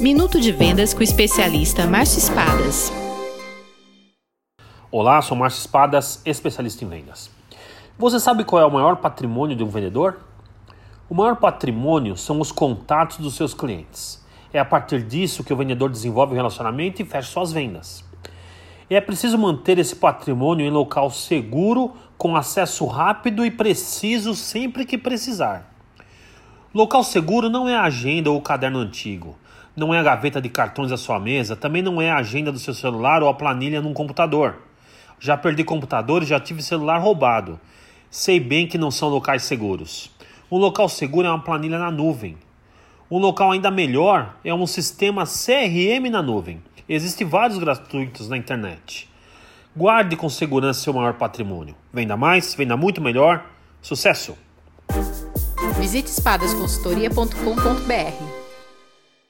Minuto de Vendas com o especialista Márcio Espadas. Olá, sou Márcio Espadas, especialista em vendas. Você sabe qual é o maior patrimônio de um vendedor? O maior patrimônio são os contatos dos seus clientes. É a partir disso que o vendedor desenvolve o relacionamento e fecha suas vendas. E é preciso manter esse patrimônio em local seguro, com acesso rápido e preciso sempre que precisar. Local seguro não é a agenda ou o caderno antigo não é a gaveta de cartões da sua mesa, também não é a agenda do seu celular ou a planilha num computador. Já perdi computador e já tive celular roubado. Sei bem que não são locais seguros. Um local seguro é uma planilha na nuvem. Um local ainda melhor é um sistema CRM na nuvem. Existem vários gratuitos na internet. Guarde com segurança seu maior patrimônio. Venda mais, venda muito melhor. Sucesso! Visite espadasconsultoria.com.br